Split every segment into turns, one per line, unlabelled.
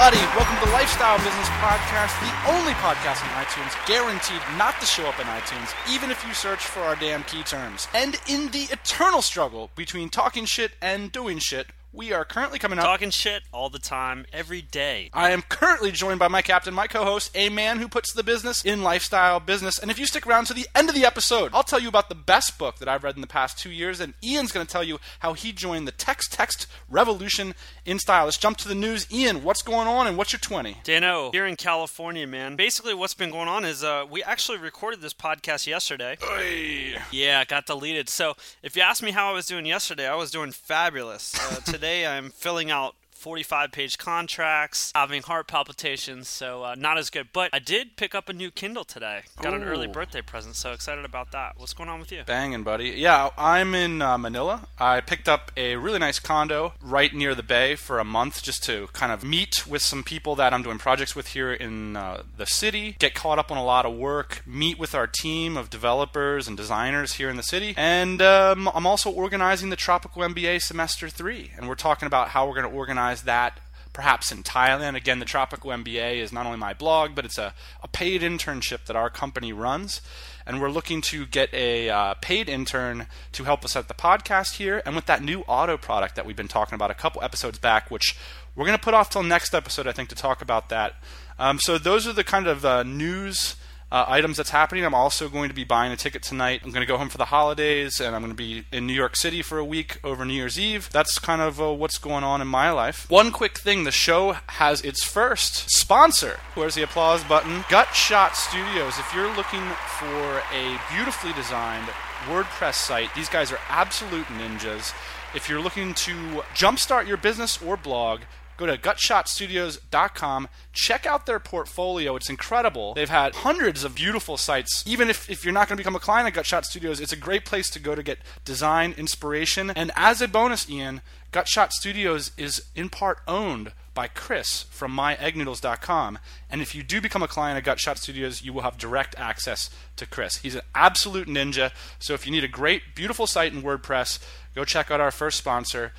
Buddy. Welcome to the Lifestyle Business Podcast, the only podcast on iTunes guaranteed not to show up in iTunes, even if you search for our damn key terms. And in the eternal struggle between talking shit and doing shit, we are currently coming up.
Talking shit all the time, every day.
I am currently joined by my captain, my co host, a man who puts the business in lifestyle business. And if you stick around to the end of the episode, I'll tell you about the best book that I've read in the past two years. And Ian's going to tell you how he joined the text text revolution in style. Let's jump to the news. Ian, what's going on and what's your 20?
Dano, here in California, man. Basically, what's been going on is uh, we actually recorded this podcast yesterday.
Oy.
Yeah, it got deleted. So if you ask me how I was doing yesterday, I was doing fabulous. Uh, today, I'm filling out 45 page contracts, having heart palpitations, so uh, not as good. But I did pick up a new Kindle today. Got an early birthday present, so excited about that. What's going on with you?
Banging, buddy. Yeah, I'm in uh, Manila. I picked up a really nice condo right near the bay for a month just to kind of meet with some people that I'm doing projects with here in uh, the city, get caught up on a lot of work, meet with our team of developers and designers here in the city. And um, I'm also organizing the Tropical MBA Semester 3. And we're talking about how we're going to organize that perhaps in Thailand. Again, the Tropical MBA is not only my blog, but it's a, a paid internship that our company runs. And we're looking to get a uh, paid intern to help us at the podcast here. And with that new auto product that we've been talking about a couple episodes back, which we're going to put off till next episode, I think, to talk about that. Um, so those are the kind of uh, news uh, items that's happening. I'm also going to be buying a ticket tonight. I'm going to go home for the holidays, and I'm going to be in New York City for a week over New Year's Eve. That's kind of uh, what's going on in my life. One quick thing the show has its first sponsor. Where's the applause button? Gut Shot Studios. If you're looking for a beautifully designed WordPress site, these guys are absolute ninjas. If you're looking to jumpstart your business or blog, Go to gutshotstudios.com. Check out their portfolio. It's incredible. They've had hundreds of beautiful sites. Even if, if you're not going to become a client at Gutshot Studios, it's a great place to go to get design, inspiration. And as a bonus, Ian, Gutshot Studios is in part owned by Chris from myeggnoodles.com. And if you do become a client at Gutshot Studios, you will have direct access to Chris. He's an absolute ninja. So if you need a great, beautiful site in WordPress, go check out our first sponsor,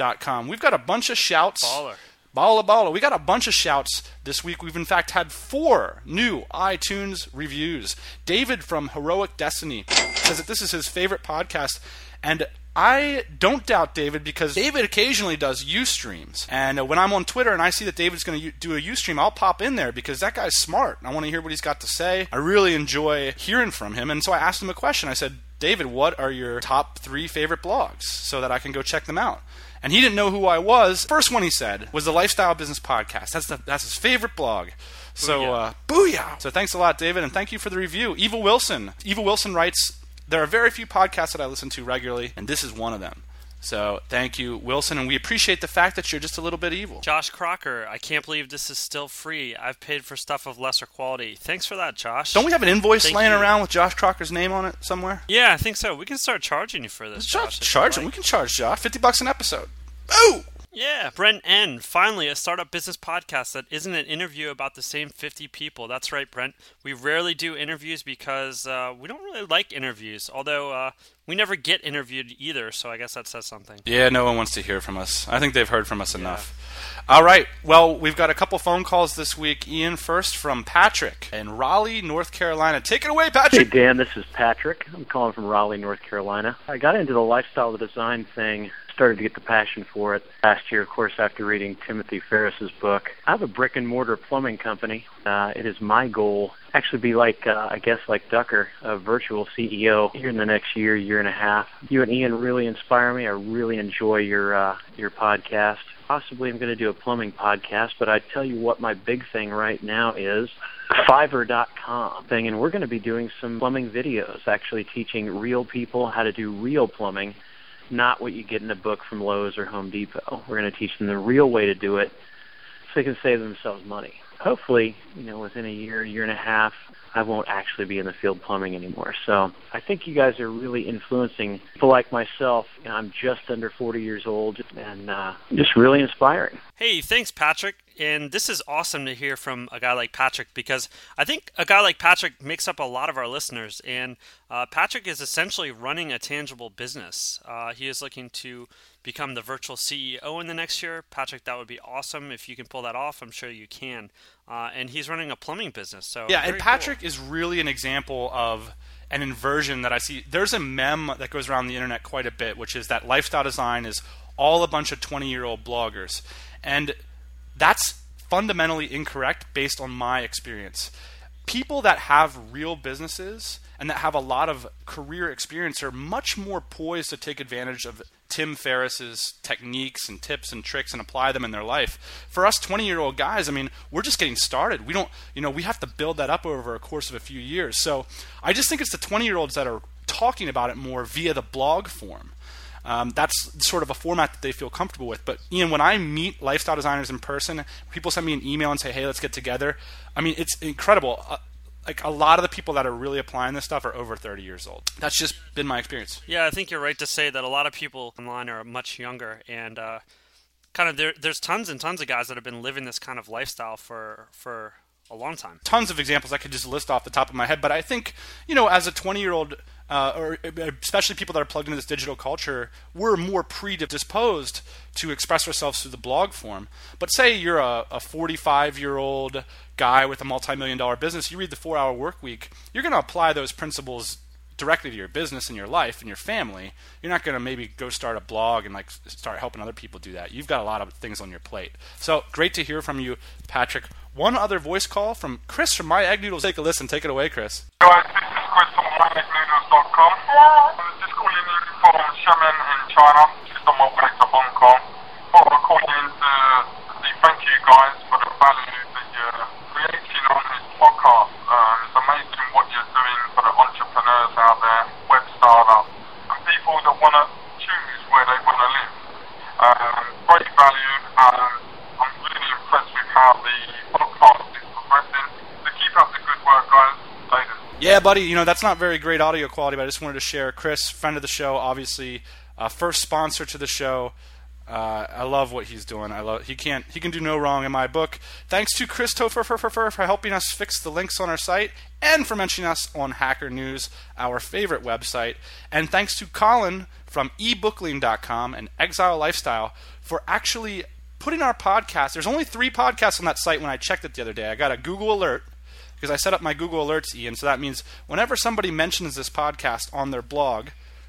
gutshotstudios.com. We've got a bunch of shouts.
Baller.
Bala balla. We got a bunch of shouts this week. We've in fact had four new iTunes reviews. David from Heroic Destiny says that this is his favorite podcast, and I don't doubt David because David occasionally does Ustreams. And uh, when I'm on Twitter and I see that David's going to do a Ustream, I'll pop in there because that guy's smart. I want to hear what he's got to say. I really enjoy hearing from him. And so I asked him a question. I said, David, what are your top three favorite blogs so that I can go check them out? And he didn't know who I was. First one he said was the Lifestyle Business Podcast. That's the, that's his favorite blog. So, uh, booyah! So thanks a lot, David, and thank you for the review. Eva Wilson. Eva Wilson writes, there are very few podcasts that I listen to regularly, and this is one of them. So thank you, Wilson, and we appreciate the fact that you're just a little bit evil.
Josh Crocker, I can't believe this is still free. I've paid for stuff of lesser quality. Thanks for that, Josh.
Don't we have an invoice
Thank
laying
you.
around with Josh Crocker's name on it somewhere?
Yeah, I think so. We can start charging you for this.
Let's
Josh,
charge, him.
like.
We can charge Josh fifty bucks an episode. Oh.
Yeah, Brent N. Finally, a startup business podcast that isn't an interview about the same 50 people. That's right, Brent. We rarely do interviews because uh, we don't really like interviews, although uh, we never get interviewed either, so I guess that says something.
Yeah, no one wants to hear from us. I think they've heard from us enough. All right. Well, we've got a couple phone calls this week. Ian, first from Patrick in Raleigh, North Carolina. Take it away, Patrick.
Hey, Dan, this is Patrick. I'm calling from Raleigh, North Carolina. I got into the lifestyle design thing, started to get the passion for it last year, of course, after reading Timothy Ferriss's book. I have a brick and mortar plumbing company. Uh, it is my goal actually be like, uh, I guess, like Ducker, a virtual CEO here in the next year, year and a half. You and Ian really inspire me. I really enjoy your uh, your podcast. Possibly I'm going to do a plumbing podcast, but I tell you what my big thing right now is Fiverr.com thing, and we're going to be doing some plumbing videos, actually teaching real people how to do real plumbing, not what you get in a book from Lowe's or Home Depot. We're going to teach them the real way to do it so they can save themselves money. Hopefully, you know, within a year, year and a half, I won't actually be in the field plumbing anymore. So I think you guys are really influencing people like myself. And I'm just under 40 years old and uh, just really inspiring.
Hey, thanks, Patrick. And this is awesome to hear from a guy like Patrick because I think a guy like Patrick makes up a lot of our listeners. And uh, Patrick is essentially running a tangible business. Uh, he is looking to become the virtual CEO in the next year. Patrick, that would be awesome if you can pull that off. I'm sure you can. Uh, and he's running a plumbing business. So
yeah, and Patrick
cool.
is really an example of an inversion that I see. There's a meme that goes around the internet quite a bit, which is that lifestyle design is all a bunch of 20 year old bloggers. And that's fundamentally incorrect based on my experience. People that have real businesses and that have a lot of career experience are much more poised to take advantage of Tim Ferriss's techniques and tips and tricks and apply them in their life. For us 20 year old guys, I mean, we're just getting started. We don't, you know, we have to build that up over a course of a few years. So I just think it's the 20 year olds that are talking about it more via the blog form. Um, that's sort of a format that they feel comfortable with. But Ian, when I meet lifestyle designers in person, people send me an email and say, "Hey, let's get together." I mean, it's incredible. Uh, like a lot of the people that are really applying this stuff are over 30 years old. That's just been my experience.
Yeah, I think you're right to say that a lot of people online are much younger and uh, kind of there, there's tons and tons of guys that have been living this kind of lifestyle for for a long time.
Tons of examples I could just list off the top of my head, but I think you know, as a 20 year old uh, or especially people that are plugged into this digital culture, we're more predisposed to express ourselves through the blog form. But say you're a 45 year old guy with a multi million dollar business, you read the four hour work week, you're going to apply those principles directly to your business and your life and your family. You're not going to maybe go start a blog and like start helping other people do that. You've got a lot of things on your plate. So great to hear from you, Patrick. One other voice call from Chris from My Egg Noodles. Take a listen. Take it away, Chris.
Guys, this is Chris from MyEggNoodles.com. Hello. I'm just calling in from Xiamen in China, just on my way to Hong Kong. Well, I'm calling in to say thank you guys for the value that you're creating on this podcast. Um, it's amazing what you're doing for the entrepreneurs out there, web startups, and people that want to choose where they want to live. Um, great value, and I'm really impressed with how the podcast is progressing. So keep up the good work, guys. Later.
Yeah, buddy. You know that's not very great audio quality, but I just wanted to share. Chris, friend of the show, obviously, uh, first sponsor to the show. Uh, I love what he's doing. I love he can't he can do no wrong in my book. Thanks to Christopher for, for, for, for helping us fix the links on our site and for mentioning us on Hacker News, our favorite website. And thanks to Colin from ebookling.com and Exile Lifestyle for actually putting our podcast. There's only three podcasts on that site when I checked it the other day. I got a Google alert because I set up my Google Alerts, Ian. So that means whenever somebody mentions this podcast on their blog,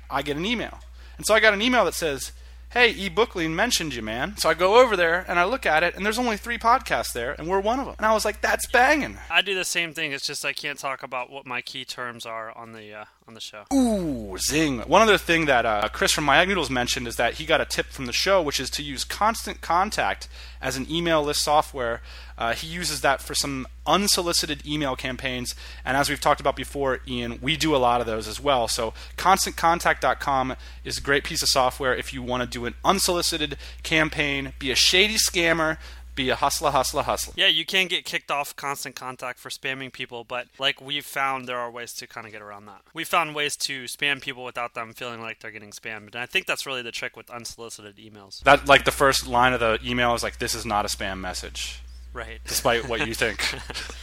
I get an email. And so I got an email that says, hey, eBookling mentioned you, man. So I go over there and I look at it, and there's only three podcasts there, and we're one of them. And I was like, that's banging.
I do the same thing. It's just I can't talk about what my key terms are on the uh, on the show.
Ooh, zing! One other thing that uh, Chris from My Noodles mentioned is that he got a tip from the show, which is to use Constant Contact as an email list software. Uh, he uses that for some unsolicited email campaigns, and as we've talked about before, Ian, we do a lot of those as well. So, ConstantContact.com is a great piece of software if you want to do an unsolicited campaign, be a shady scammer, be a hustler, hustler, hustler.
Yeah, you can get kicked off constant contact for spamming people, but like we've found there are ways to kind of get around that. We found ways to spam people without them feeling like they're getting spammed, and I think that's really the trick with unsolicited emails.
That like the first line of the email is like, "This is not a spam message."
Right.
Despite what you think.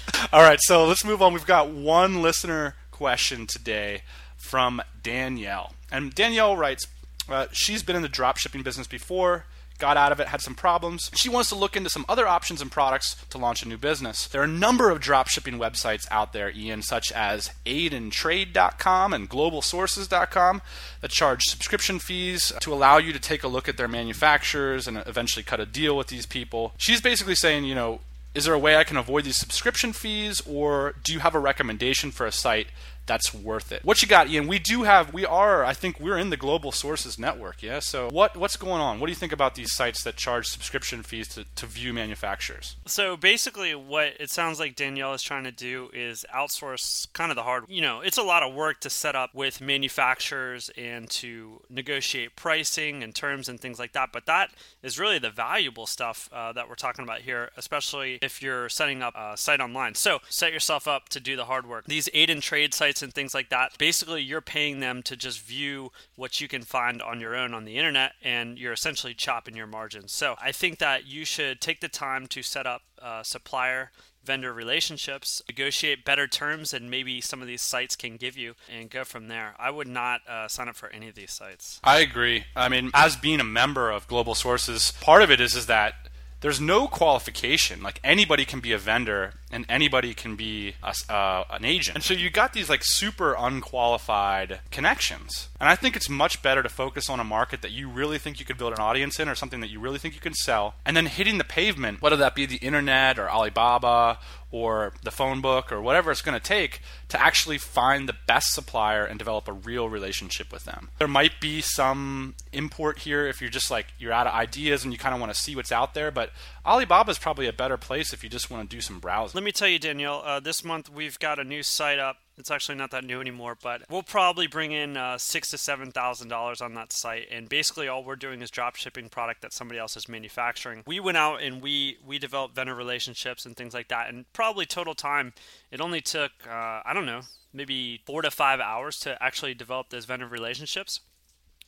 All right, so let's move on. We've got one listener question today from Danielle, and Danielle writes, uh, she's been in the drop shipping business before got out of it, had some problems. She wants to look into some other options and products to launch a new business. There are a number of dropshipping websites out there, Ian, such as aidandtrade.com and globalsources.com that charge subscription fees to allow you to take a look at their manufacturers and eventually cut a deal with these people. She's basically saying, you know, is there a way I can avoid these subscription fees, or do you have a recommendation for a site that's worth it. What you got, Ian? We do have, we are, I think we're in the global sources network, yeah. So what what's going on? What do you think about these sites that charge subscription fees to, to view manufacturers?
So basically, what it sounds like Danielle is trying to do is outsource kind of the hard. You know, it's a lot of work to set up with manufacturers and to negotiate pricing and terms and things like that. But that is really the valuable stuff uh, that we're talking about here, especially if you're setting up a site online. So set yourself up to do the hard work. These aid and trade sites and things like that. Basically, you're paying them to just view what you can find on your own on the internet, and you're essentially chopping your margins. So I think that you should take the time to set up a supplier vendor relationships, negotiate better terms than maybe some of these sites can give you, and go from there. I would not uh, sign up for any of these sites.
I agree. I mean, as being a member of Global Sources, part of it is is that there's no qualification. Like anybody can be a vendor and anybody can be a, uh, an agent. And so you got these like super unqualified connections. And I think it's much better to focus on a market that you really think you could build an audience in or something that you really think you can sell and then hitting the pavement, whether that be the internet or Alibaba or the phone book or whatever it's going to take to actually find the best supplier and develop a real relationship with them. There might be some import here if you're just like you're out of ideas and you kind of want to see what's out there, but Alibaba is probably a better place if you just want to do some browsing.
Let me tell you, Daniel, uh, this month we've got a new site up it's actually not that new anymore, but we'll probably bring in uh, six to seven thousand dollars on that site, and basically all we're doing is drop shipping product that somebody else is manufacturing. We went out and we we developed vendor relationships and things like that, and probably total time it only took uh, I don't know maybe four to five hours to actually develop those vendor relationships.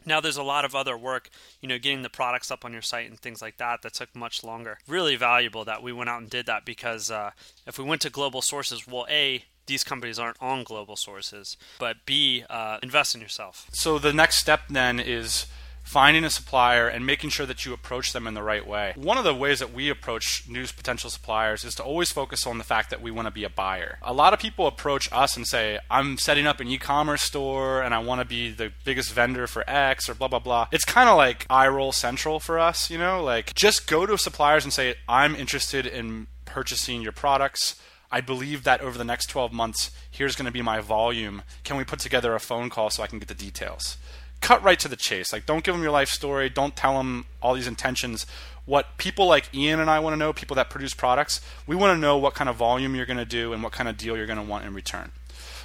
Now there's a lot of other work, you know, getting the products up on your site and things like that that took much longer. Really valuable that we went out and did that because uh, if we went to global sources, well, a these companies aren't on global sources, but B, uh, invest in yourself.
So the next step then is finding a supplier and making sure that you approach them in the right way. One of the ways that we approach new potential suppliers is to always focus on the fact that we want to be a buyer. A lot of people approach us and say, I'm setting up an e commerce store and I want to be the biggest vendor for X or blah, blah, blah. It's kind of like eye roll central for us, you know? Like, just go to suppliers and say, I'm interested in purchasing your products. I believe that over the next 12 months, here's going to be my volume. Can we put together a phone call so I can get the details? Cut right to the chase. Like, don't give them your life story. Don't tell them all these intentions. What people like Ian and I want to know, people that produce products, we want to know what kind of volume you're going to do and what kind of deal you're going to want in return.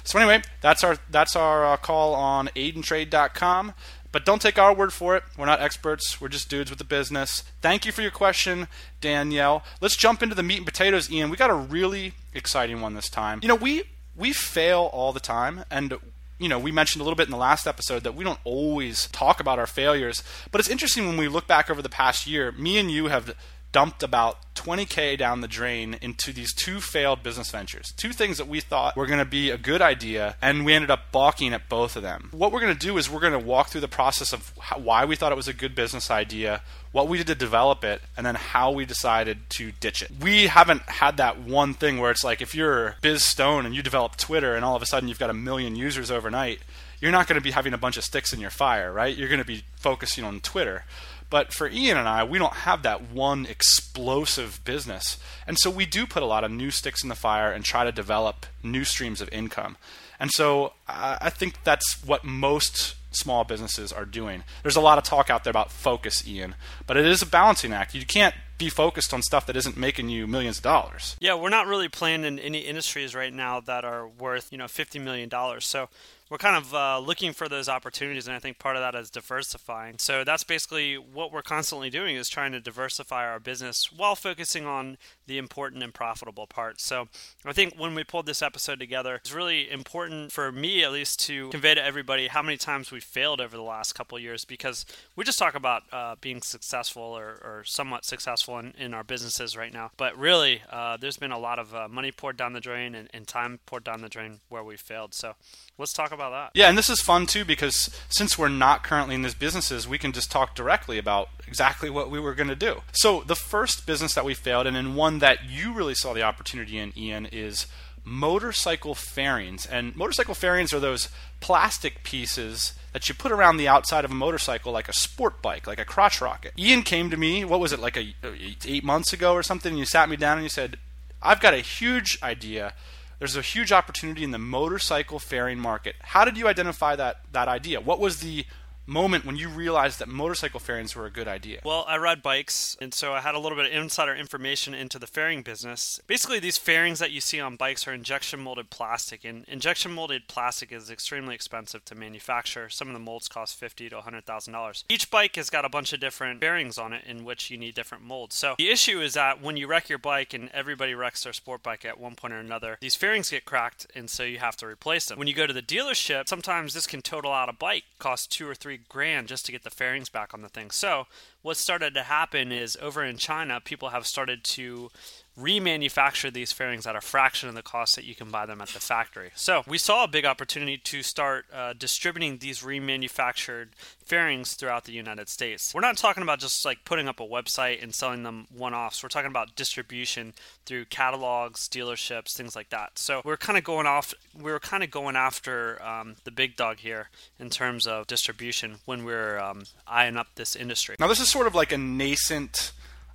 So anyway, that's our that's our uh, call on aidentrade.com. But don't take our word for it. We're not experts. We're just dudes with the business. Thank you for your question, Danielle. Let's jump into the meat and potatoes, Ian. We got a really exciting one this time. You know, we we fail all the time and you know, we mentioned a little bit in the last episode that we don't always talk about our failures, but it's interesting when we look back over the past year, me and you have dumped about 20k down the drain into these two failed business ventures. Two things that we thought were going to be a good idea, and we ended up balking at both of them. What we're going to do is we're going to walk through the process of how, why we thought it was a good business idea, what we did to develop it, and then how we decided to ditch it. We haven't had that one thing where it's like if you're Biz Stone and you develop Twitter and all of a sudden you've got a million users overnight, you're not going to be having a bunch of sticks in your fire, right? You're going to be focusing on Twitter. But for Ian and I, we don't have that one explosive business. And so we do put a lot of new sticks in the fire and try to develop new streams of income. And so I think that's what most small businesses are doing. There's a lot of talk out there about focus, Ian, but it is a balancing act. You can't be focused on stuff that isn't making you millions of dollars.
Yeah, we're not really playing in any industries right now that are worth, you know, 50 million dollars. So we're kind of uh, looking for those opportunities, and I think part of that is diversifying. So that's basically what we're constantly doing is trying to diversify our business while focusing on the important and profitable parts. So I think when we pulled this episode together, it's really important for me at least to convey to everybody how many times we failed over the last couple years because we just talk about uh, being successful or, or somewhat successful in, in, our businesses right now. But really, uh, there's been a lot of uh, money poured down the drain and, and time poured down the drain where we failed. So let's talk about that.
Yeah, and this is fun too because since we're not currently in these businesses, we can just talk directly about exactly what we were going to do. So the first business that we failed, and in one that you really saw the opportunity in, Ian, is motorcycle fairings. And motorcycle fairings are those plastic pieces that you put around the outside of a motorcycle like a sport bike, like a crotch rocket. Ian came to me, what was it, like a, uh, eight months ago or something, and you sat me down and you said, I've got a huge idea there's a huge opportunity in the motorcycle fairing market. How did you identify that that idea? What was the moment when you realized that motorcycle fairings were a good idea?
Well, I ride bikes, and so I had a little bit of insider information into the fairing business. Basically, these fairings that you see on bikes are injection molded plastic, and injection molded plastic is extremely expensive to manufacture. Some of the molds cost fifty to hundred thousand dollars. Each bike has got a bunch of different fairings on it, in which you need different molds. So the issue is that when you wreck your bike, and everybody wrecks their sport bike at one point or another, these fairings get cracked, and so you have to replace them. When you go to the dealership, sometimes this can total out a bike, cost two or three grand just to get the fairings back on the thing. So what started to happen is over in China, people have started to remanufacture these fairings at a fraction of the cost that you can buy them at the factory. So we saw a big opportunity to start uh, distributing these remanufactured fairings throughout the United States. We're not talking about just like putting up a website and selling them one-offs. We're talking about distribution through catalogs, dealerships, things like that. So we're kind of going off. We are kind of going after um, the big dog here in terms of distribution when we're um, eyeing up this industry.
Now this is sort of like a nascent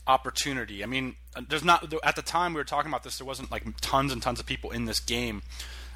opportunity. I mean, uh, there's not at the time we were talking about this. There wasn't like tons and tons of people in this game.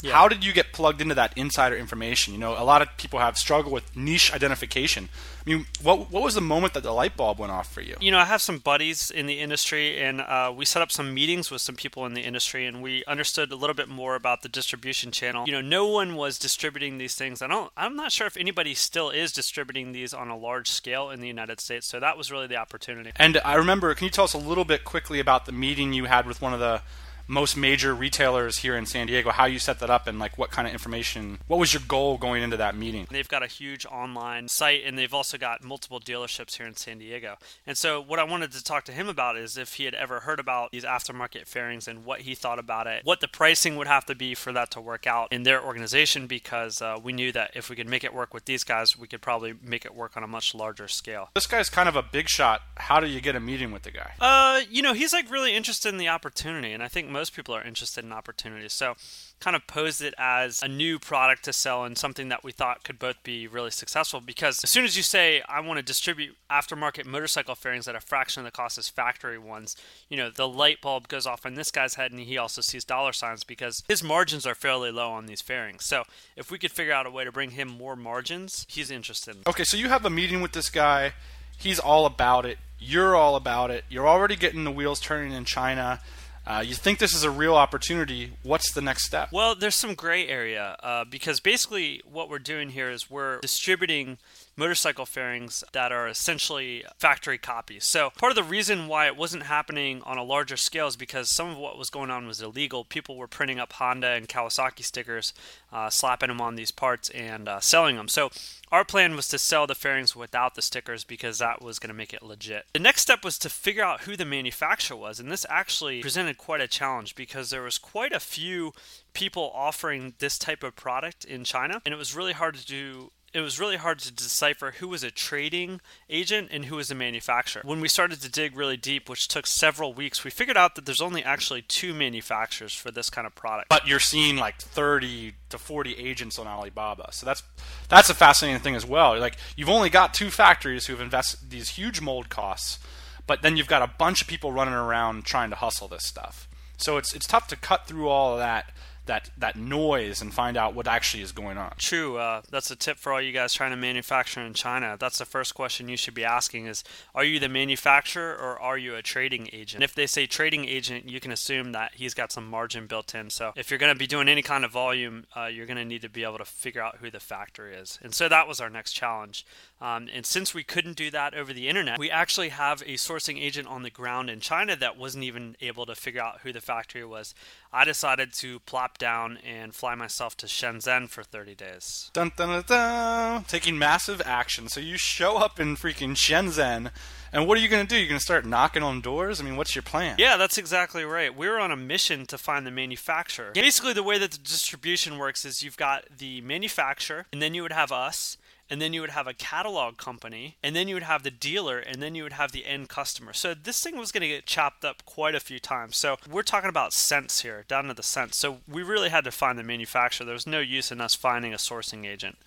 Yeah. How did you get plugged into that insider information? You know, a lot of people have struggled with niche identification. I mean, what what was the moment that the light bulb went off for you?
You know, I have some buddies in the industry, and uh, we set up some meetings with some people in the industry, and we understood a little bit more about the distribution channel. You know, no one was distributing these things. I don't. I'm not sure if anybody still is distributing these on a large scale in the United States. So that was really the opportunity.
And I remember. Can you tell us a little bit quickly about the meeting you had with one of the most major retailers here in San Diego, how you set that up and like what kind of information, what was your goal going into that meeting?
They've got a huge online site and they've also got multiple dealerships here in San Diego. And so what I wanted to talk to him about is if he had ever heard about these aftermarket fairings and what he thought about it, what the pricing would have to be for that to work out in their organization because uh, we knew that if we could make it work with these guys, we could probably make it work on a much larger scale.
This guy's kind of a big shot. How do you get a meeting with the guy?
Uh, you know, he's like really interested in the opportunity and I think most people are interested in opportunities. So, kind of posed it as a new product to sell and something that we thought could both be really successful. Because as soon as you say, I want to distribute aftermarket motorcycle fairings at a fraction of the cost as factory ones, you know, the light bulb goes off in this guy's head and he also sees dollar signs because his margins are fairly low on these fairings. So, if we could figure out a way to bring him more margins, he's interested.
Okay, so you have a meeting with this guy. He's all about it. You're all about it. You're already getting the wheels turning in China. Uh, you think this is a real opportunity. What's the next step?
Well, there's some gray area uh, because basically what we're doing here is we're distributing motorcycle fairings that are essentially factory copies. So, part of the reason why it wasn't happening on a larger scale is because some of what was going on was illegal. People were printing up Honda and Kawasaki stickers, uh, slapping them on these parts, and uh, selling them. So, our plan was to sell the fairings without the stickers because that was going to make it legit. The next step was to figure out who the manufacturer was, and this actually presented quite a challenge because there was quite a few people offering this type of product in China, and it was really hard to do it was really hard to decipher who was a trading agent and who was a manufacturer. When we started to dig really deep, which took several weeks, we figured out that there's only actually two manufacturers for this kind of product.
But you're seeing like 30 to 40 agents on Alibaba. So that's that's a fascinating thing as well. Like you've only got two factories who've invested these huge mold costs, but then you've got a bunch of people running around trying to hustle this stuff. So it's it's tough to cut through all of that that that noise and find out what actually is going on.
True. Uh, that's a tip for all you guys trying to manufacture in China. That's the first question you should be asking: is Are you the manufacturer or are you a trading agent? And if they say trading agent, you can assume that he's got some margin built in. So if you're going to be doing any kind of volume, uh, you're going to need to be able to figure out who the factory is. And so that was our next challenge. Um, and since we couldn't do that over the internet, we actually have a sourcing agent on the ground in China that wasn't even able to figure out who the factory was. I decided to plop down and fly myself to Shenzhen for 30 days.
Dun, dun, dun, dun. Taking massive action. So you show up in freaking Shenzhen. And what are you going to do? You're going to start knocking on doors? I mean, what's your plan?
Yeah, that's exactly right. We are on a mission to find the manufacturer. Basically, the way that the distribution works is you've got the manufacturer, and then you would have us, and then you would have a catalog company, and then you would have the dealer, and then you would have the end customer. So this thing was going to get chopped up quite a few times. So we're talking about cents here, down to the cents. So we really had to find the manufacturer. There was no use in us finding a sourcing agent.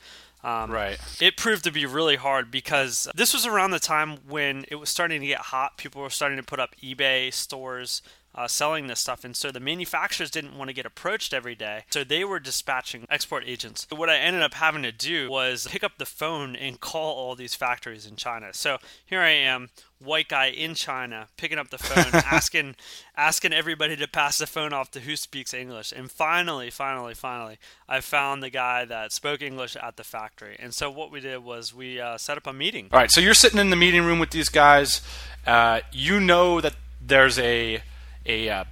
Um, right.
It proved to be really hard because this was around the time when it was starting to get hot. People were starting to put up eBay stores uh, selling this stuff. And so the manufacturers didn't want to get approached every day. So they were dispatching export agents. So what I ended up having to do was pick up the phone and call all these factories in China. So here I am, white guy in China, picking up the phone, asking asking everybody to pass the phone off to who speaks English. And finally, finally, finally, I found the guy that spoke English at the factory. And so what we did was we uh, set up a meeting.
All right. So you're sitting in the meeting room with these guys. Uh, you know that there's a a uh,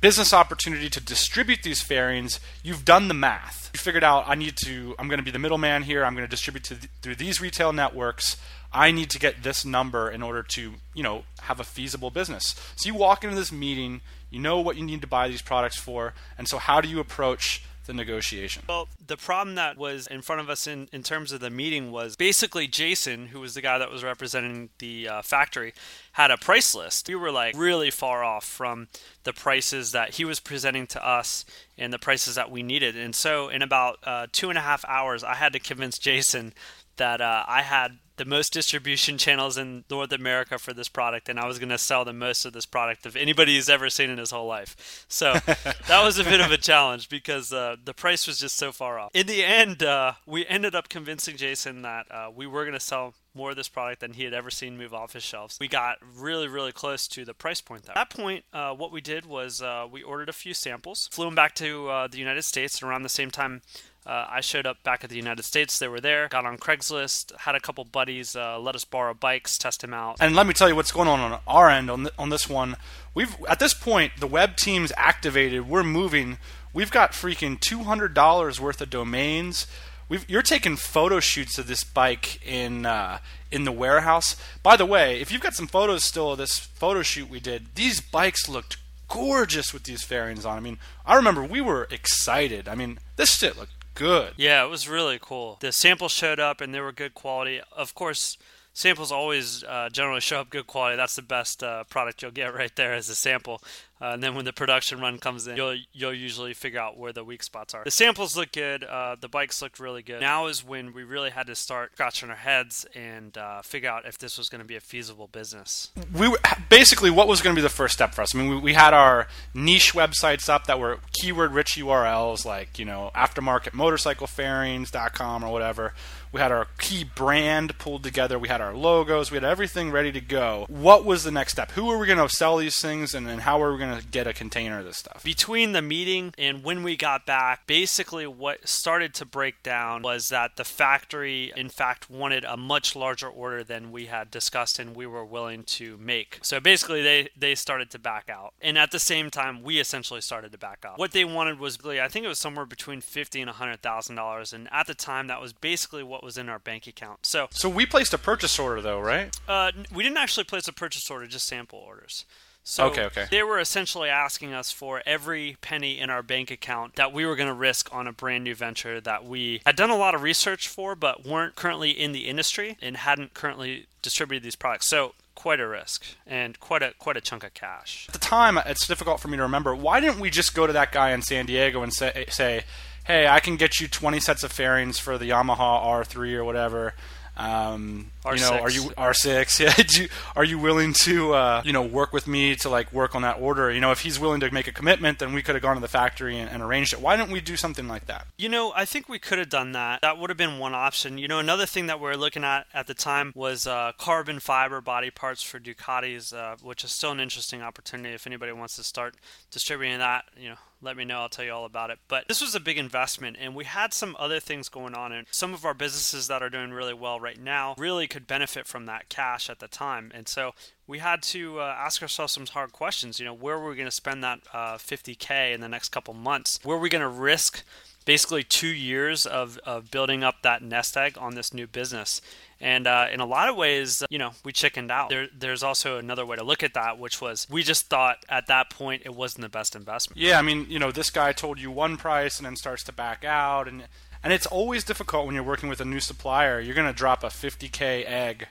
business opportunity to distribute these fairings, you've done the math. You figured out I need to. I'm going to be the middleman here. I'm going to distribute to th- through these retail networks. I need to get this number in order to, you know, have a feasible business. So you walk into this meeting, you know what you need to buy these products for, and so how do you approach the negotiation?
Well, the problem that was in front of us in, in terms of the meeting was basically Jason, who was the guy that was representing the uh, factory, had a price list. We were like really far off from the prices that he was presenting to us and the prices that we needed. And so, in about uh, two and a half hours, I had to convince Jason that uh, I had the most distribution channels in North America for this product, and I was going to sell the most of this product of anybody who's ever seen in his whole life. So that was a bit of a challenge because uh, the price was just so far off. In the end, uh, we ended up convincing Jason that uh, we were going to sell more of this product than he had ever seen move off his shelves. We got really, really close to the price point. Though. At that point, uh, what we did was uh, we ordered a few samples, flew them back to uh, the United States, and around the same time uh, I showed up back at the United States. They were there. Got on Craigslist. Had a couple buddies uh, let us borrow bikes, test them out.
And let me tell you what's going on on our end on, on this one. We've at this point the web team's activated. We're moving. We've got freaking two hundred dollars worth of domains. We've, you're taking photo shoots of this bike in uh, in the warehouse. By the way, if you've got some photos still of this photo shoot we did, these bikes looked gorgeous with these fairings on. I mean, I remember we were excited. I mean, this shit looked good.
Yeah, it was really cool. The samples showed up and they were good quality. Of course, samples always uh, generally show up good quality. That's the best uh, product you'll get right there as a sample. Uh, and then when the production run comes in, you'll you'll usually figure out where the weak spots are. The samples look good. Uh, the bikes looked really good. Now is when we really had to start scratching our heads and uh, figure out if this was going to be a feasible business.
We were, basically what was going to be the first step for us. I mean, we, we had our niche websites up that were keyword rich URLs, like you know aftermarketmotorcyclefairings.com or whatever. We had our key brand pulled together. We had our logos. We had everything ready to go. What was the next step? Who were we going to sell these things, and, then how were we going to get a container of this stuff?
Between the meeting and when we got back, basically what started to break down was that the factory, in fact, wanted a much larger order than we had discussed and we were willing to make. So basically, they they started to back out, and at the same time, we essentially started to back out. What they wanted was, I think it was somewhere between fifty and hundred thousand dollars, and at the time, that was basically what what was in our bank account. So,
so we placed a purchase order though, right?
Uh, we didn't actually place a purchase order, just sample orders. So
okay, okay.
they were essentially asking us for every penny in our bank account that we were going to risk on a brand new venture that we had done a lot of research for, but weren't currently in the industry and hadn't currently distributed these products. So quite a risk and quite a quite a chunk of cash.
At the time, it's difficult for me to remember. Why didn't we just go to that guy in San Diego and say, say hey, I can get you 20 sets of fairings for the Yamaha R3 or whatever. Um,
R6.
You know, are you R6? Yeah, you, are you willing to uh, you know work with me to like work on that order? You know, if he's willing to make a commitment, then we could have gone to the factory and, and arranged it. Why don't we do something like that?
You know, I think we could have done that. That would have been one option. You know, another thing that we are looking at at the time was uh, carbon fiber body parts for Ducatis, uh, which is still an interesting opportunity if anybody wants to start distributing that. You know, let me know. I'll tell you all about it. But this was a big investment, and we had some other things going on. And some of our businesses that are doing really well right now really could benefit from that cash at the time. And so we had to uh, ask ourselves some hard questions. You know, where were we going to spend that uh, 50K in the next couple months? Were we going to risk basically two years of, of building up that nest egg on this new business? And uh, in a lot of ways, you know, we chickened out. There, there's also another way to look at that, which was we just thought at that point it wasn't the best investment.
Yeah, I mean, you know, this guy told you one price and then starts to back out, and and it's always difficult when you're working with a new supplier. You're going to drop a 50k egg,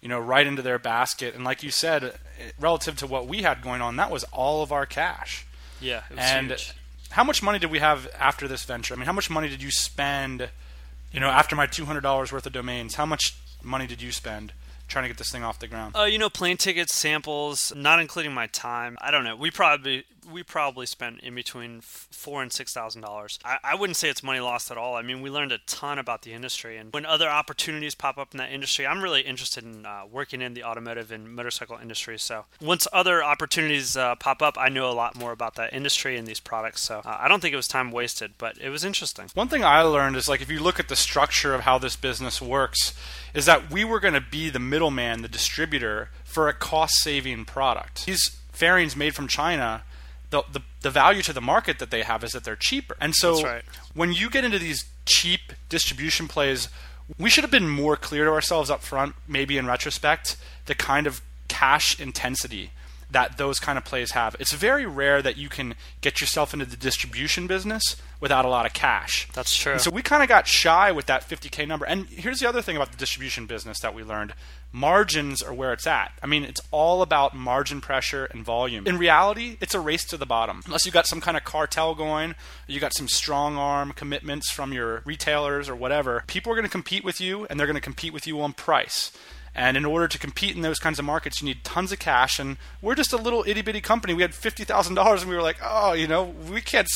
you know, right into their basket, and like you said, relative to what we had going on, that was all of our cash.
Yeah,
and
huge.
how much money did we have after this venture? I mean, how much money did you spend? You know, after my two hundred dollars worth of domains, how much money did you spend trying to get this thing off the ground?
Uh, you know, plane tickets, samples, not including my time. I don't know. We probably we probably spent in between four and six thousand dollars. I wouldn't say it's money lost at all. I mean, we learned a ton about the industry, and when other opportunities pop up in that industry, I'm really interested in uh, working in the automotive and motorcycle industry. So once other opportunities uh, pop up, I know a lot more about that industry and these products. So uh, I don't think it was time wasted, but it was interesting.
One thing I learned is like if you look at the structure of how this business works, is that we were going to be the middleman, the distributor for a cost-saving product. These fairings made from China the, the, the value to the market that they have is that they're cheaper. And so
right.
when you get into these cheap distribution plays, We should have been more clear to ourselves up front, maybe in retrospect, the kind of cash intensity that those kind of plays have. It's very rare that you can get yourself into the distribution business without a lot of cash.
That's true.
And so we kind of got shy with that 50k number. And here's the other thing about the distribution business that we learned. Margins are where it's at. I mean, it's all about margin pressure and volume. In reality, it's a race to the bottom. Unless you got some kind of cartel going, you got some strong arm commitments from your retailers or whatever, people are going to compete with you and they're going to compete with you on price. And in order to compete in those kinds of markets, you need tons of cash. And we're just a little itty bitty company. We had fifty thousand dollars, and we were like, oh, you know, we can't,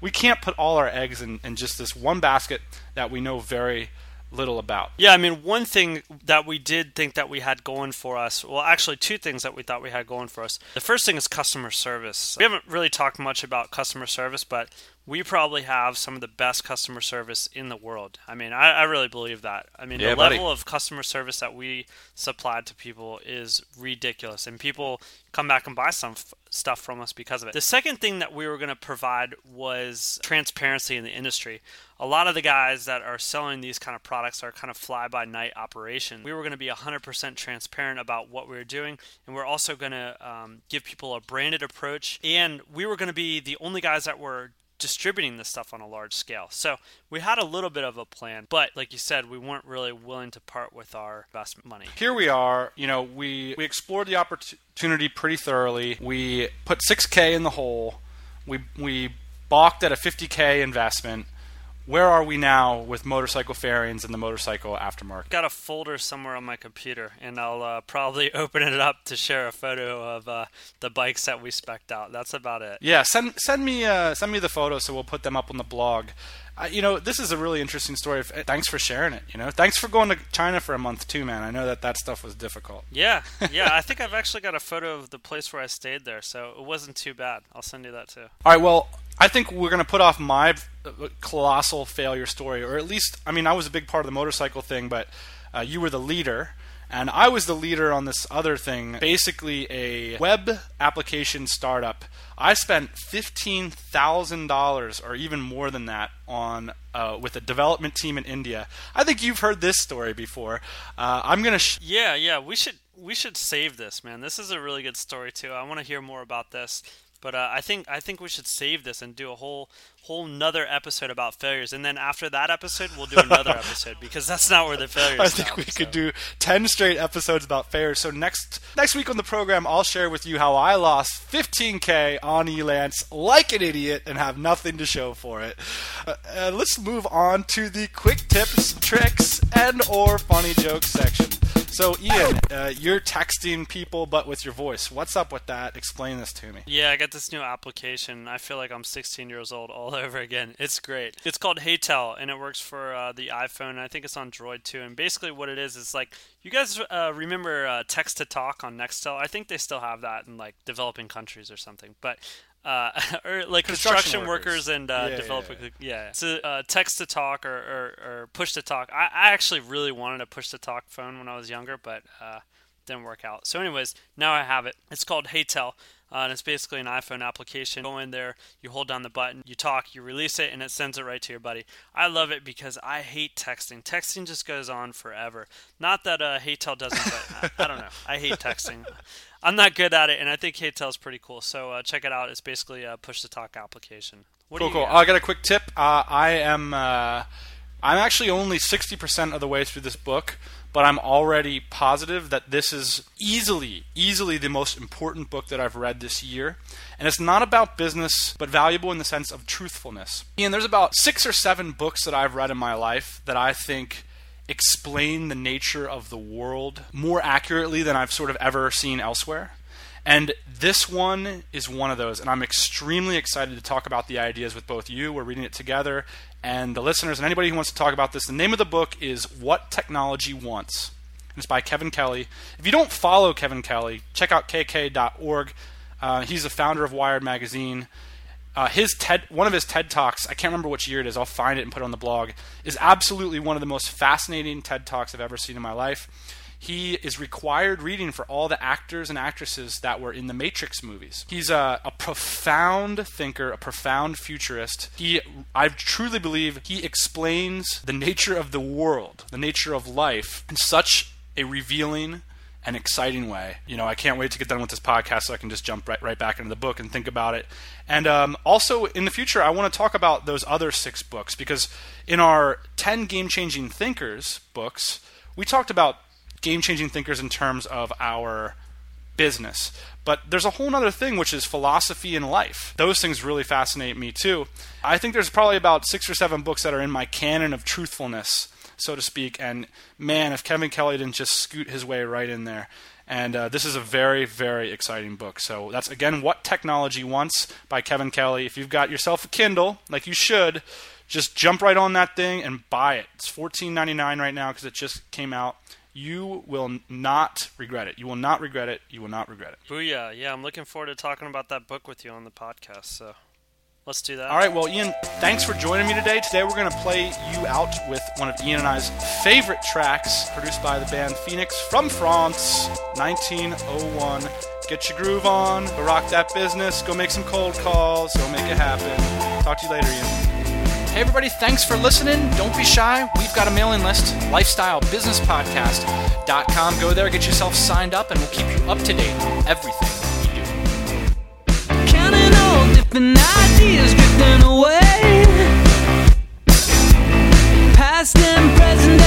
we can't put all our eggs in, in just this one basket that we know very little about.
Yeah, I mean, one thing that we did think that we had going for us, well, actually, two things that we thought we had going for us. The first thing is customer service. We haven't really talked much about customer service, but we probably have some of the best customer service in the world. I mean, I, I really believe that. I mean,
Yeah,
the
buddy.
level of customer service that we supplied to people is ridiculous, and people come back and buy some f- stuff from us because of it. The second thing that we were going to provide was transparency in the industry. A lot of the guys that are selling these kind of products are kind of fly by night operation. We were going to be 100% transparent about what we were doing, and we're also going to um, give people a branded approach, and we were going to be the only guys that were distributing this stuff on a large scale. So we had a little bit of a plan, but like you said, we weren't really willing to part with our investment money.
Here we are. You know, we we explored the opportunity pretty thoroughly. We put 6k in the hole. We we balked at a 50k investment. Where are we now with motorcycle fairings and the motorcycle aftermarket?
Got a folder somewhere on my computer, and I'll uh, probably open it up to share a photo of uh, the bikes that we specced out. That's about it.
Yeah, send send me uh, send me the photos so we'll put them up on the blog. Uh, you know, this is a really interesting story. Thanks for sharing it. You know, thanks for going to China for a month too, man. I know that that stuff was difficult.
Yeah, yeah. I think I've actually got a photo of the place where I stayed there, so it wasn't too bad. I'll send you that too.
All right, well, I think we're going to put off my uh, colossal failure story, or at least, I mean, I was a big part of the motorcycle thing, but uh, you were the leader. And I was the leader on this other thing, basically a web application startup. I spent fifteen thousand dollars, or even more than that, on uh, with a development team in India. I think you've heard this story before. Uh, I'm gonna. Sh-
Yeah, yeah. We should we should save this, man. This is a really good story too. I want to hear more about this. But uh, I think I think we should save this and do a whole whole nother episode about failures, and then after that episode, we'll do another episode because that's not where the failures.
I think we
so.
could do ten straight episodes about failures. So next next week on the program, I'll share with you how I lost 15k on Elance like an idiot and have nothing to show for it. Uh, uh, let's move on to the quick tips, tricks, and or funny jokes section. So Ian, uh, you're texting people but with your voice. What's up with that? Explain this to me.
Yeah, I got this new application. I feel like I'm 16 years old all over again. It's great. It's called HeyTell, and it works for uh, the iPhone. I think it's on Droid too. And basically, what it is is like you guys uh, remember uh, text to talk on Nextel? I think they still have that in like developing countries or something. But uh, or like
Construction
construction,
workers.
workers. and uh,
Yeah,
developing,
yeah,
yeah. So uh, text to talk or, or, or push to talk. I, I actually really wanted a push to talk phone when I was younger, but uh, didn't work out. So, anyways, now I have it. It's called HeyTell. Uh, and it's basically an iPhone application. Go in there, you hold down the button, you talk, you release it, and it sends it right to your buddy. I love it because I hate texting. Texting just goes on forever. Not that uh, HeyTell doesn't, but I, I don't know. I hate texting. I'm not good at it, and I think HeyTell is pretty cool. So uh, check it out. It's basically a push to talk application. What
Cool, cool.
got?
I got a quick tip. Uh, I am. I'm actually only 60% of the way through this book, but I'm already positive that this is easily, easily the most important book that I've read this year. And it's not about business, but valuable in the sense of truthfulness. And there's about six or seven books that I've read in my life that I think explain the nature of the world more accurately than I've sort of ever seen elsewhere. And this one is one of those, and I'm extremely excited to talk about the ideas with both you. We're reading it together, and the listeners, and anybody who wants to talk about this. The name of the book is What Technology Wants. It's by Kevin Kelly. If you don't follow Kevin Kelly, check out kk.org. Uh, he's the founder of Wired Magazine. Uh, his TED, one of his TED talks, I can't remember which year it is. I'll find it and put it on the blog. Is absolutely one of the most fascinating TED talks I've ever seen in my life. He is required reading for all the actors and actresses that were in the Matrix movies. He's a, a profound thinker, a profound futurist. He, I truly believe, he explains the nature of the world, the nature of life, in such a revealing and exciting way. You know, I can't wait to get done with this podcast so I can just jump right, right back into the book and think about it. And um, also in the future, I want to talk about those other six books because in our 10 game changing thinkers books, we talked about game changing thinkers in terms of our business. But there's a whole other thing, which is philosophy and life. Those things really fascinate me too. I think there's probably about six or seven books that are in my canon of truthfulness, so to speak. And man, if Kevin Kelly didn't just scoot his way right in there. And uh, this is a very, very exciting book. So that's again What Technology Wants by Kevin Kelly. If you've got yourself a Kindle, like you should, just jump right on that thing and buy it. It's $14.99 right now because it just came out you will not regret it. You will not regret it. You will not regret it.
Booyah. Yeah, I'm looking forward to talking about that book with you on the podcast. So let's do that.
All right. Well, Ian, thanks for joining me today. Today we're going to play you out with one of Ian and I's favorite tracks produced by the band Phoenix from France, 1901. Get your groove on. Go rock that business. Go make some cold calls. Go make it happen. Talk to you later, Ian. Hey, everybody, thanks for listening. Don't be shy. We've got a mailing list, lifestylebusinesspodcast.com. Go there, get yourself signed up, and we'll keep you up to date on everything we do.
Counting all different ideas drifting away. Past and present